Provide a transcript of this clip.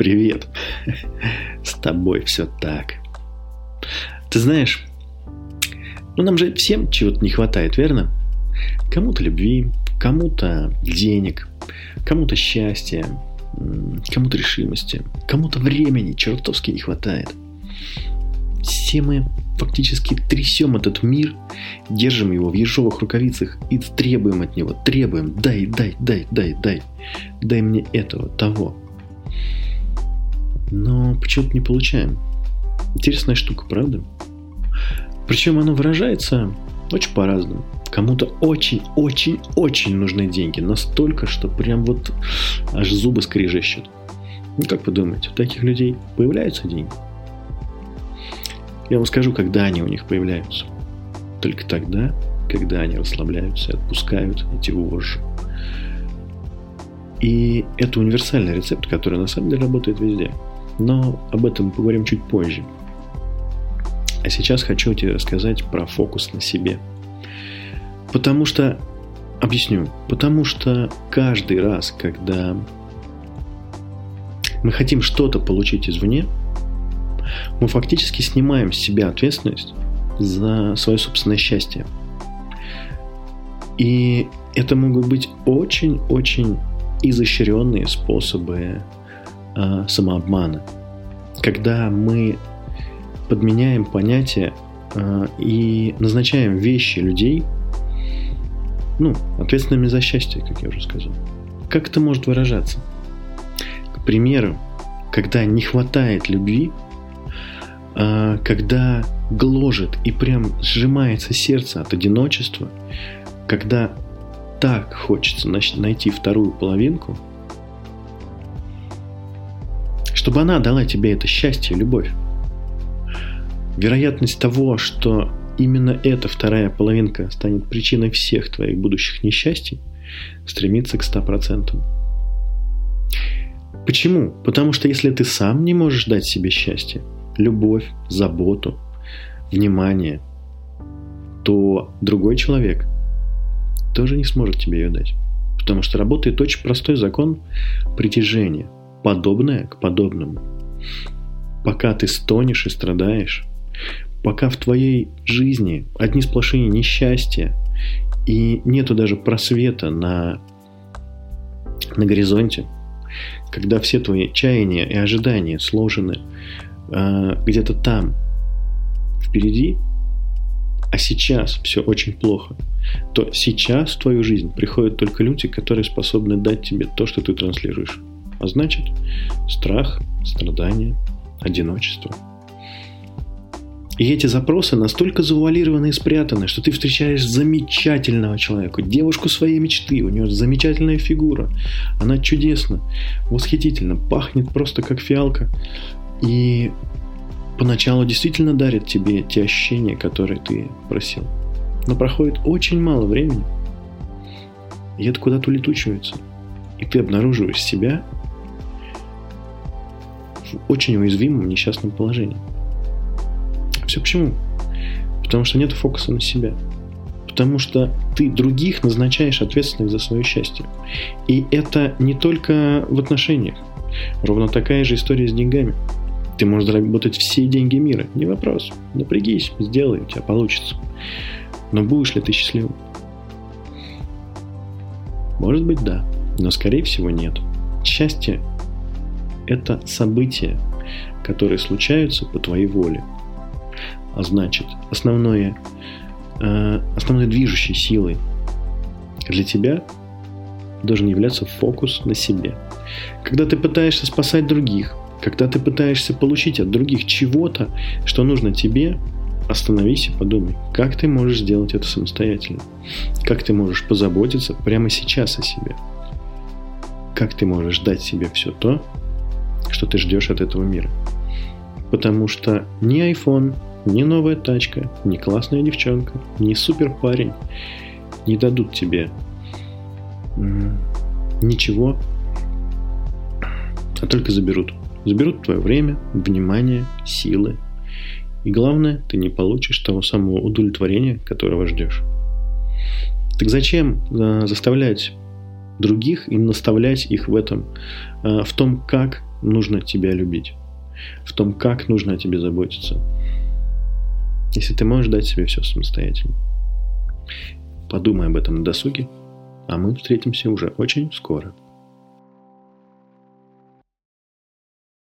Привет. С тобой все так. Ты знаешь, ну нам же всем чего-то не хватает, верно? Кому-то любви, кому-то денег, кому-то счастья, кому-то решимости, кому-то времени чертовски не хватает. Все мы фактически трясем этот мир, держим его в ежовых рукавицах и требуем от него, требуем, дай, дай, дай, дай, дай, дай мне этого, того. Но почему-то не получаем. Интересная штука, правда? Причем оно выражается очень по-разному. Кому-то очень-очень-очень нужны деньги. Настолько, что прям вот аж зубы скрежещут. Ну, как вы думаете, у таких людей появляются деньги? Я вам скажу, когда они у них появляются. Только тогда, когда они расслабляются и отпускают эти вожжи. И это универсальный рецепт, который на самом деле работает везде. Но об этом поговорим чуть позже. А сейчас хочу тебе рассказать про фокус на себе. Потому что, объясню, потому что каждый раз, когда мы хотим что-то получить извне, мы фактически снимаем с себя ответственность за свое собственное счастье. И это могут быть очень-очень изощренные способы э, самообмана. Когда мы подменяем понятия э, и назначаем вещи людей, ну, ответственными за счастье, как я уже сказал. Как это может выражаться? К примеру, когда не хватает любви, а, когда гложет и прям сжимается сердце от одиночества, когда так хочется найти вторую половинку, чтобы она дала тебе это счастье и любовь. Вероятность того, что именно эта вторая половинка станет причиной всех твоих будущих несчастий, стремится к 100%. Почему? Потому что если ты сам не можешь дать себе счастье, любовь, заботу, внимание, то другой человек тоже не сможет тебе ее дать. Потому что работает очень простой закон притяжения. Подобное к подобному. Пока ты стонешь и страдаешь, пока в твоей жизни одни сплошные несчастья и нету даже просвета на, на горизонте, когда все твои чаяния и ожидания сложены э, где-то там, впереди, а сейчас все очень плохо, то сейчас в твою жизнь приходят только люди, которые способны дать тебе то, что ты транслируешь. А значит, страх, страдания, одиночество. И эти запросы настолько завуалированы и спрятаны, что ты встречаешь замечательного человека, девушку своей мечты, у нее замечательная фигура, она чудесна, восхитительно, пахнет просто как фиалка. И поначалу действительно дарит тебе те ощущения, которые ты просил. Но проходит очень мало времени, и это куда-то улетучивается. И ты обнаруживаешь себя в очень уязвимом несчастном положении. Все почему? Потому что нет фокуса на себя. Потому что ты других назначаешь ответственных за свое счастье. И это не только в отношениях. Ровно такая же история с деньгами. Ты можешь заработать все деньги мира, не вопрос. Напрягись, сделай, у тебя получится. Но будешь ли ты счастливым? Может быть, да, но скорее всего нет. Счастье – это события, которые случаются по твоей воле. А значит, основное, э, основной движущей силой для тебя должен являться фокус на себе. Когда ты пытаешься спасать других, когда ты пытаешься получить от других чего-то, что нужно тебе, остановись и подумай, как ты можешь сделать это самостоятельно. Как ты можешь позаботиться прямо сейчас о себе. Как ты можешь дать себе все то, что ты ждешь от этого мира. Потому что ни iPhone, ни новая тачка, ни классная девчонка, ни супер парень не дадут тебе ничего, а только заберут. Заберут твое время, внимание, силы. И главное, ты не получишь того самого удовлетворения, которого ждешь. Так зачем э, заставлять других и наставлять их в этом, э, в том, как нужно тебя любить, в том, как нужно о тебе заботиться. Если ты можешь дать себе все самостоятельно. Подумай об этом на досуге, а мы встретимся уже очень скоро.